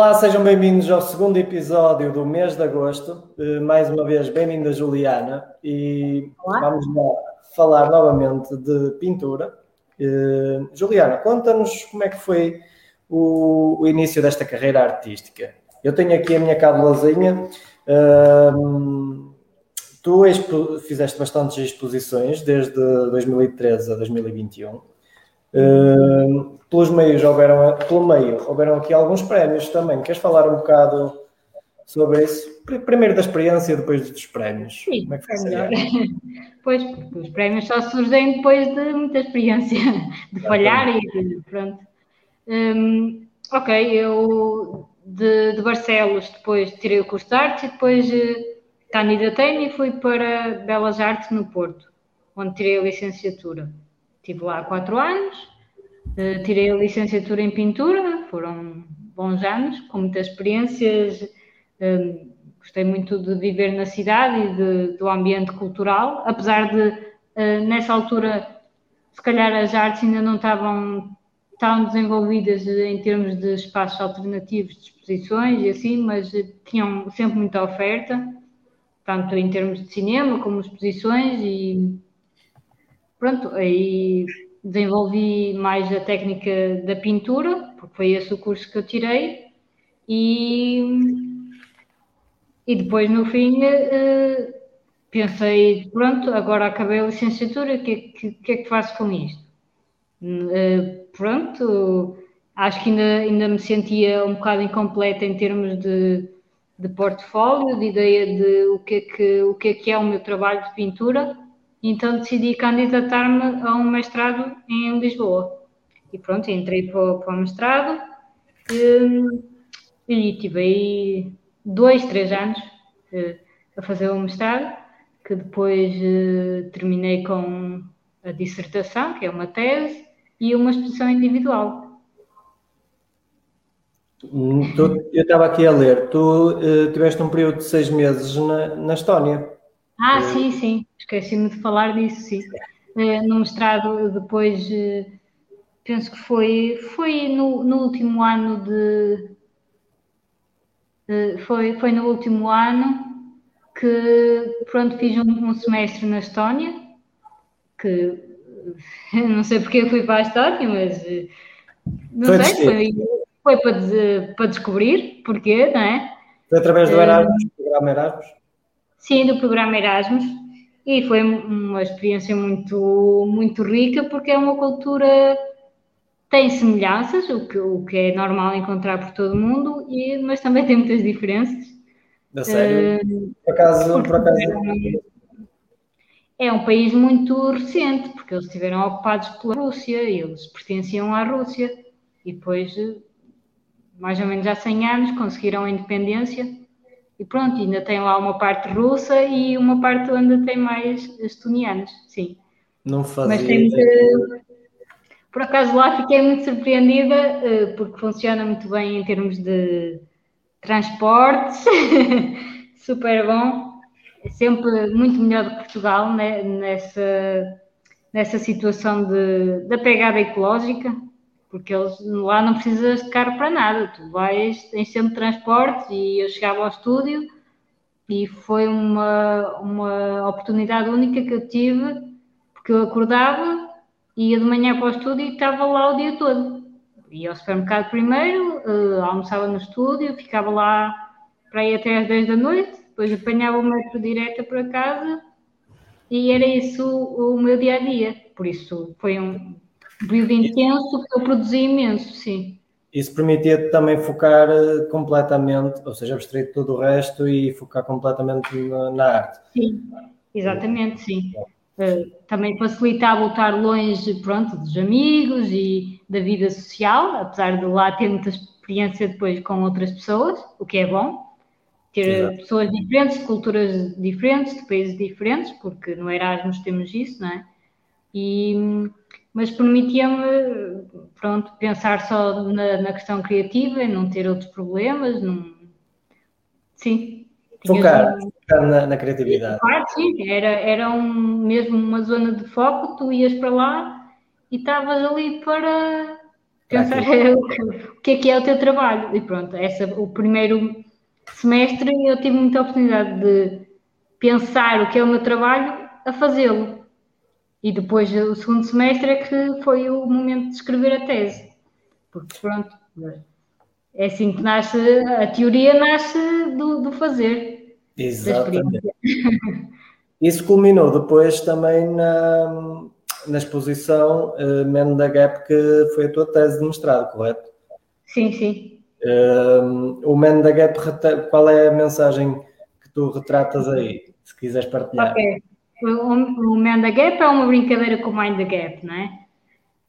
Olá, sejam bem-vindos ao segundo episódio do mês de agosto. Eh, mais uma vez, bem-vinda Juliana e Olá. vamos falar novamente de pintura. Eh, Juliana, conta-nos como é que foi o, início desta carreira artística. Eu tenho aqui a minha cabulazinha. Uh, tu fizeste bastantes exposições desde 2013 a 2021. Uh, pelos meios houveram, pelo meio houveram aqui alguns prémios também. Queres falar um bocado sobre isso? Primeiro da experiência, depois dos prémios. Sim, Como é que foi melhor. pois, os prémios só surgem depois de muita experiência, de falhar e de, pronto. Um, ok, eu de, de, Barcelos depois tirei o curso de artes e depois uh, candidatei-me e fui para Belas Artes no Porto, onde tirei a licenciatura. Estive lá quatro anos, uh, tirei a licenciatura em pintura, foram bons anos, com muitas experiências. Um, gostei muito de viver na cidade e de, do ambiente cultural, apesar de, uh, nessa altura, se calhar as artes ainda não estavam tão desenvolvidas em termos de espaços alternativos de exposições e assim, mas tinham sempre muita oferta, tanto em termos de cinema como exposições e pronto, aí desenvolvi mais a técnica da pintura, porque foi esse o curso que eu tirei, e, e depois no fim uh, pensei, pronto, agora acabei a licenciatura, o que, que, que, é que faço com isto? Uh, pronto, acho que ainda, ainda me sentia um bocado incompleta em termos de, de portfólio, de ideia de o que, é que, o que é que é o meu trabalho de pintura, então decidi candidatar-me a um mestrado em Lisboa. E pronto, entrei para, para o mestrado e, e tive aí dois, três anos uh, a fazer o mestrado, que depois uh, terminei com a dissertação, que é uma tese, e uma exposição individual. Hum, eu estava aqui a ler, tu uh, tiveste um período de seis meses na, na Estónia. Ah, é. sim, sim, esqueci-me de falar disso, sim. É, no mestrado, depois, é, penso que foi, foi no, no último ano de. Foi, foi no último ano que, pronto, fiz um, um semestre na Estónia, que não sei porque eu fui para a Estónia, mas não foi sei, foi, foi para, para descobrir porquê, não é? Foi através do Erasmus, do programa Erasmus? Sim, do programa Erasmus. E foi uma experiência muito, muito rica, porque é uma cultura tem semelhanças, o que, o que é normal encontrar por todo o mundo, e, mas também tem muitas diferenças. Da sério? Uh, por acaso, por acaso... É um país muito recente, porque eles estiveram ocupados pela Rússia, eles pertenciam à Rússia, e depois, mais ou menos há 100 anos, conseguiram a independência e pronto, ainda tem lá uma parte russa e uma parte onde tem mais estonianos, sim. Não fazia. Mas tem Por acaso lá fiquei muito surpreendida, eh, porque funciona muito bem em termos de transportes, super bom, é sempre muito melhor do que Portugal né? nessa, nessa situação de, da pegada ecológica porque eles lá não precisas de carro para nada, tu vais, tens sempre transporte e eu chegava ao estúdio e foi uma, uma oportunidade única que eu tive, porque eu acordava, ia de manhã para o estúdio e estava lá o dia todo. Ia ao supermercado primeiro, uh, almoçava no estúdio, ficava lá para ir até às 10 da noite, depois apanhava o metro direto para casa e era isso o, o meu dia a dia. Por isso foi um, período intenso que eu produzi imenso, sim. Isso permitia também focar eh, completamente, ou seja, abstrair todo o resto e focar completamente na, na arte. Sim, exatamente, sim. Uh, também facilitava estar longe, pronto, dos amigos e da vida social, apesar de lá ter muita experiência depois com outras pessoas, o que é bom. Ter Exato. pessoas diferentes, culturas diferentes, de países diferentes, porque no Erasmus temos isso, não é? E, mas permitia-me, pronto, pensar só na, na, questão criativa e não ter outros problemas, não... sim. Focar, focar na, na, criatividade. Claro, sim, era, era um, mesmo uma zona de foco, tu ias para lá e estavas ali para, Pensar o que é que é o teu trabalho. E pronto, essa, o primeiro semestre eu tive muita oportunidade de pensar o que é o meu trabalho a fazê-lo. E depois o segundo semestre é que foi o momento de escrever a tese. Porque pronto, é assim que nasce, a teoria nasce do, do fazer. Exatamente. Isso culminou depois também na, na exposição uh, Man da Gap, que foi a tua tese de mestrado, correto? Sim, sim. Uh, o Man da Gap, qual é a mensagem que tu retratas aí, se quiseres partilhar? Ok. O, Man da Gap é uma brincadeira com o Mind the Gap, não é?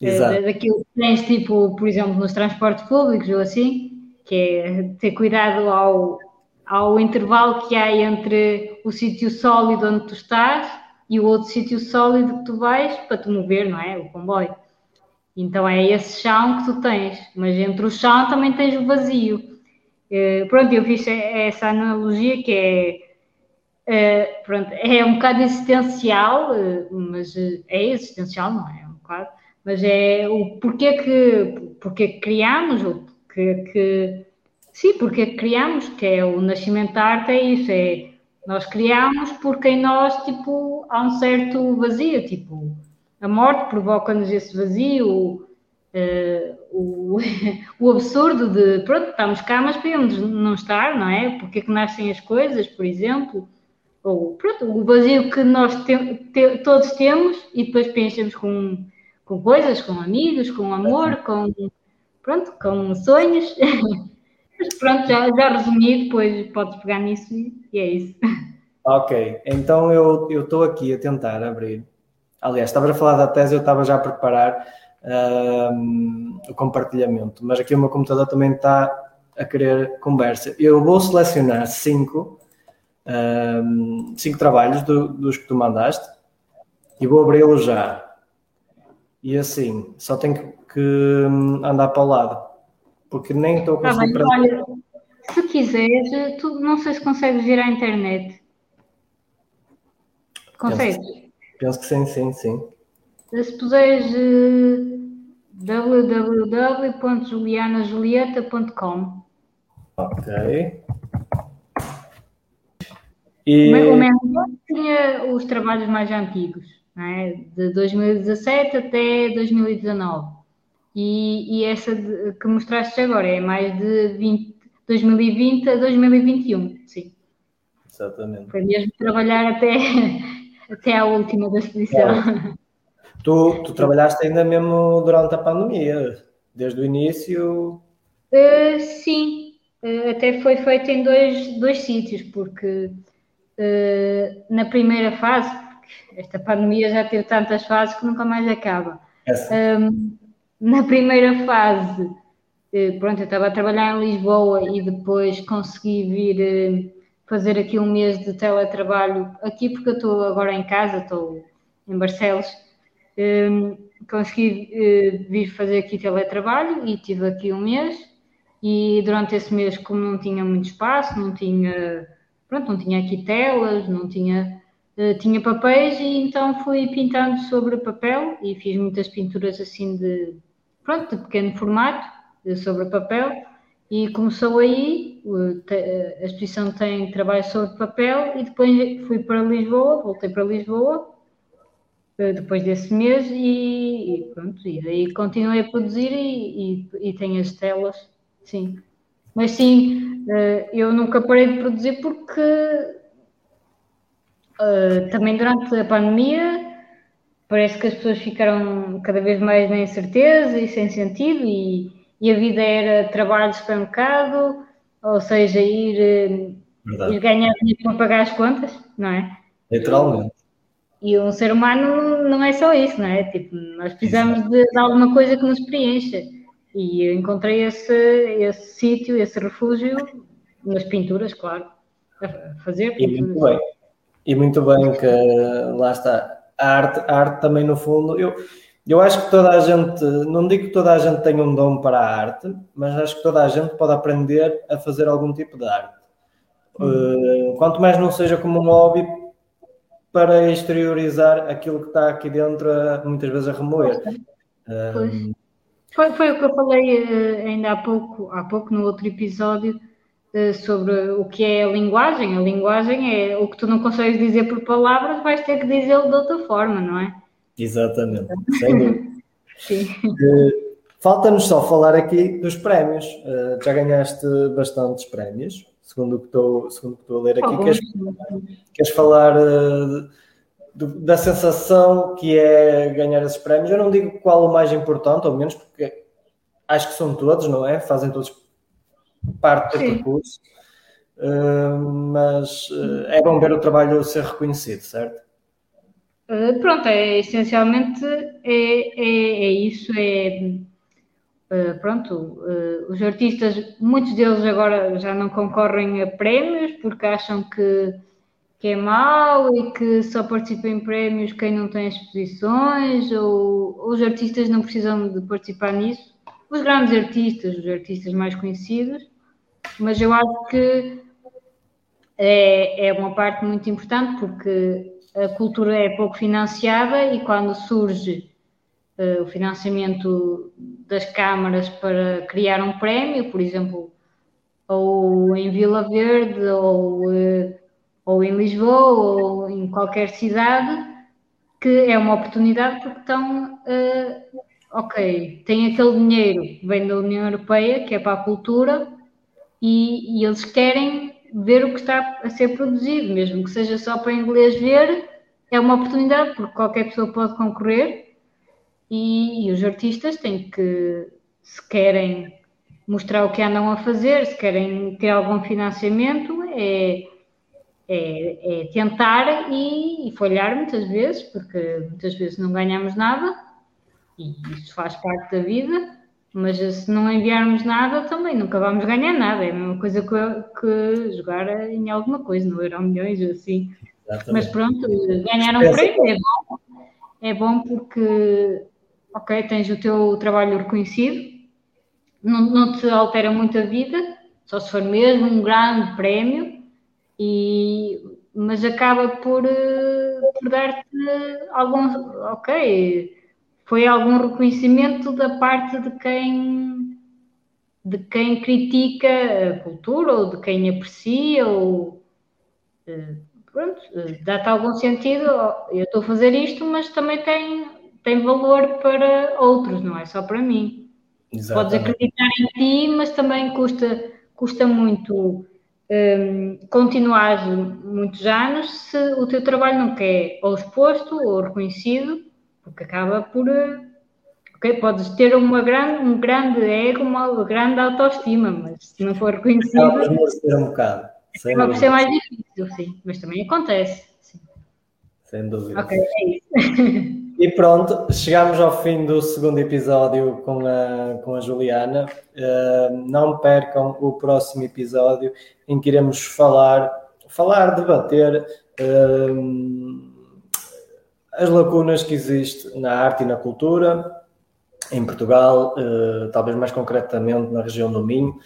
Exato. Daquilo que tens, tipo, por exemplo, nos transportes públicos ou assim, que é ter cuidado ao, ao intervalo que há entre o sítio sólido onde tu estás e o outro sítio sólido que tu vais para te mover, não é? O comboio. Então é esse chão que tu tens, mas entre o chão também tens o vazio. Uh, pronto, eu fiz essa analogia que é, uh, pronto, é um bocado existencial, uh, mas é existencial, não é? um bocado, mas é o porquê que, porquê que criamos, o que, que sim, porque que criamos, que é o nascimento da arte, é isso, é nós criamos porque em nós, tipo, há um certo vazio, tipo, a morte provoca-nos esse vazio, uh, o, o absurdo de, pronto, estamos cá, mas podemos não estar, não é? Porque é que nascem as coisas, por exemplo, ou, pronto, o vazio que nós te, te, todos temos e depois pensamos com, com coisas, com amigos, com amor, com, pronto, com sonhos. Mas pronto, já, já resumi, depois podes pegar nisso e é isso. Ok, então eu estou aqui a tentar abrir. Aliás, estava a falar da tese, eu estava já a preparar um, o compartilhamento, mas aqui o meu computador também está a querer conversa. Eu vou selecionar cinco, um, cinco trabalhos do, dos que tu mandaste e vou abri-los já. E assim, só tenho que, hum, andar para o lado porque nem estou tá conseguindo. Tá olha, se quiseres, tu não sei se consegues vir à internet. Consegues? Penso, penso que sim, sim, sim. Se puseres uh, www.julianajulieta.com Ok. E... O meu tinha os trabalhos mais antigos, é? de 2017 até 2019. E, e essa de, que mostraste agora é mais de 20, 2020 a 2021, sim. Exatamente. Foi mesmo trabalhar até, até a última da exposição. É. Tu, tu trabalhaste ainda mesmo durante a pandemia, desde o início? Uh, sim, uh, até foi feito em dois, dois sítios, porque na primeira fase, esta pandemia já teve tantas fases que nunca mais acaba. Um, na primeira fase, eh, pronto, eu estava a trabalhar em Lisboa e depois consegui vir eh, fazer aqui um mês de teletrabalho aqui, porque eu estou agora em casa, estou em Barcelos. Ehm, consegui eh, vir fazer aqui teletrabalho e tive aqui um mês. E durante esse mês, como não tinha muito espaço, não tinha, pronto, não tinha aqui telas, não tinha, tinha papéis, e então fui pintando sobre papel e fiz muitas pinturas assim de pronto, de pequeno formato, sobre papel, e começou aí, a exposição tem trabalho sobre papel, e depois fui para Lisboa, voltei para Lisboa, eh, depois desse mês, e, e pronto, e daí continuei a produzir e, e, e tenho as telas, sim. Mas sim, eh, eu nunca parei de produzir porque eh, também durante a pandemia parece que as pessoas ficaram cada vez mais na incerteza e sem sentido e, e a vida era trabalho de supermercado, ou seja, ir, ir ganhar dinheiro para pagar as contas, não é? Literalmente. E um ser humano não é só isso, não é? Tipo, nós precisamos de, de, alguma coisa que nos preencha. E encontrei esse, esse sítio, esse refúgio nas pinturas, claro, a fazer pinturas. E muito bem. E muito bem que lá está a arte, a arte também, no fundo, eu, eu acho que toda a gente, não digo que toda a gente tenha um dom para a arte, mas acho que toda a gente pode aprender a fazer algum tipo de arte. Uh, quanto mais não seja como um hobby para exteriorizar aquilo que está aqui dentro, muitas vezes a remoer. Uh, Foi, foi o que eu falei uh, ainda há pouco, há pouco no outro episódio uh, sobre o que é a linguagem. A linguagem é o que tu não consegues dizer por palavras, vais ter que dizê-lo de outra forma, não é? Exatamente. Sem dúvida. Uh, Falta-nos só falar aqui dos prémios. já ganhaste bastantes prémios, segundo o que estou, segundo o que estou a ler aqui. Queres, queres falar da sensação que é ganhar esses prémios. Eu não digo qual o mais importante, ou menos, porque acho que são todos, não é? Fazem todos parte do percurso. Uh, mas uh, é bom ver o trabalho ser reconhecido, certo? Uh, pronto, é, essencialmente é, é, é isso, é pronto, os artistas, muitos deles agora já não concorrem a prémios porque acham que que é mau e que só participa em prémios quem não tem exposições, ou, ou, os artistas não precisam de participar nisso. Os grandes artistas, os artistas mais conhecidos, mas eu acho que é, é uma parte muito importante porque a cultura é pouco financiada e quando surge uh, o financiamento das câmaras para criar um prémio, por exemplo, ou em Vila Verde, ou uh, ou em Lisboa, ou em qualquer cidade, que é uma oportunidade porque estão, uh, ok, tem aquele dinheiro que vem da União Europeia, que é para a cultura, e, e, eles querem ver o que está a ser produzido, mesmo que seja só para inglês ver, é uma oportunidade, porque qualquer pessoa pode concorrer, e, e os artistas têm que, se querem mostrar o que andam a fazer, se querem ter algum financiamento, é é, é tentar e, e, falhar muitas vezes, porque muitas vezes não ganhamos nada, e isso faz parte da vida, mas se não enviarmos nada também nunca vamos ganhar nada. É a mesma coisa que, que jogar em alguma coisa, no Euro Milhões ou assim. Exatamente. Mas pronto, ganhar um prémio é bom. É bom porque, ok, tens o teu trabalho reconhecido, não, não te altera muito a vida, só se for mesmo um grande prémio, e, mas acaba por, eh, por dar-te algum, ok, foi algum reconhecimento da parte de quem de quem critica a cultura ou de quem aprecia ou eh, pronto, eh, dá-te algum sentido, eu estou a fazer isto, mas também tem, tem valor para outros, não é só para mim. Exatamente. Podes acreditar em ti, mas também custa, custa muito um, continuar muitos anos se o teu trabalho não quer ou exposto ou reconhecido, porque acaba por. Eh, ok, podes ter uma grande, um grande ego, uma grande autoestima, mas se não for reconhecido. Acaba por um bocado. Acaba por ser mais difícil, sim, mas também acontece. Sim. Sem dúvida. Ok, é isso. E pronto, chegamos ao fim do segundo episódio com a, com a Juliana. Uh, não percam o próximo episódio em que iremos falar, falar, debater uh, as lacunas que existem na arte e na cultura em Portugal, uh, talvez mais concretamente na região do Minho.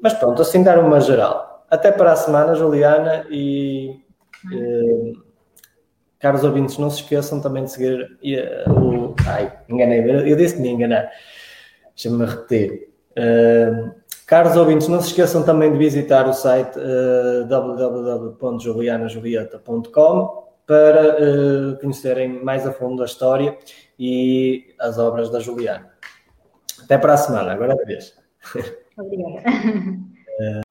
mas pronto, assim dar uma geral. Até para a semana, Juliana, e Caros ouvintes, não se esqueçam também de seguir uh, o. Ai, enganei-me, eu disse que me enganar. Deixa-me repetir. Uh, caros ouvintes, não se esqueçam também de visitar o site uh, www.julianajulieta.com para uh, conhecerem mais a fundo a história e as obras da Juliana. Até para a semana, agora é vez. Obrigada.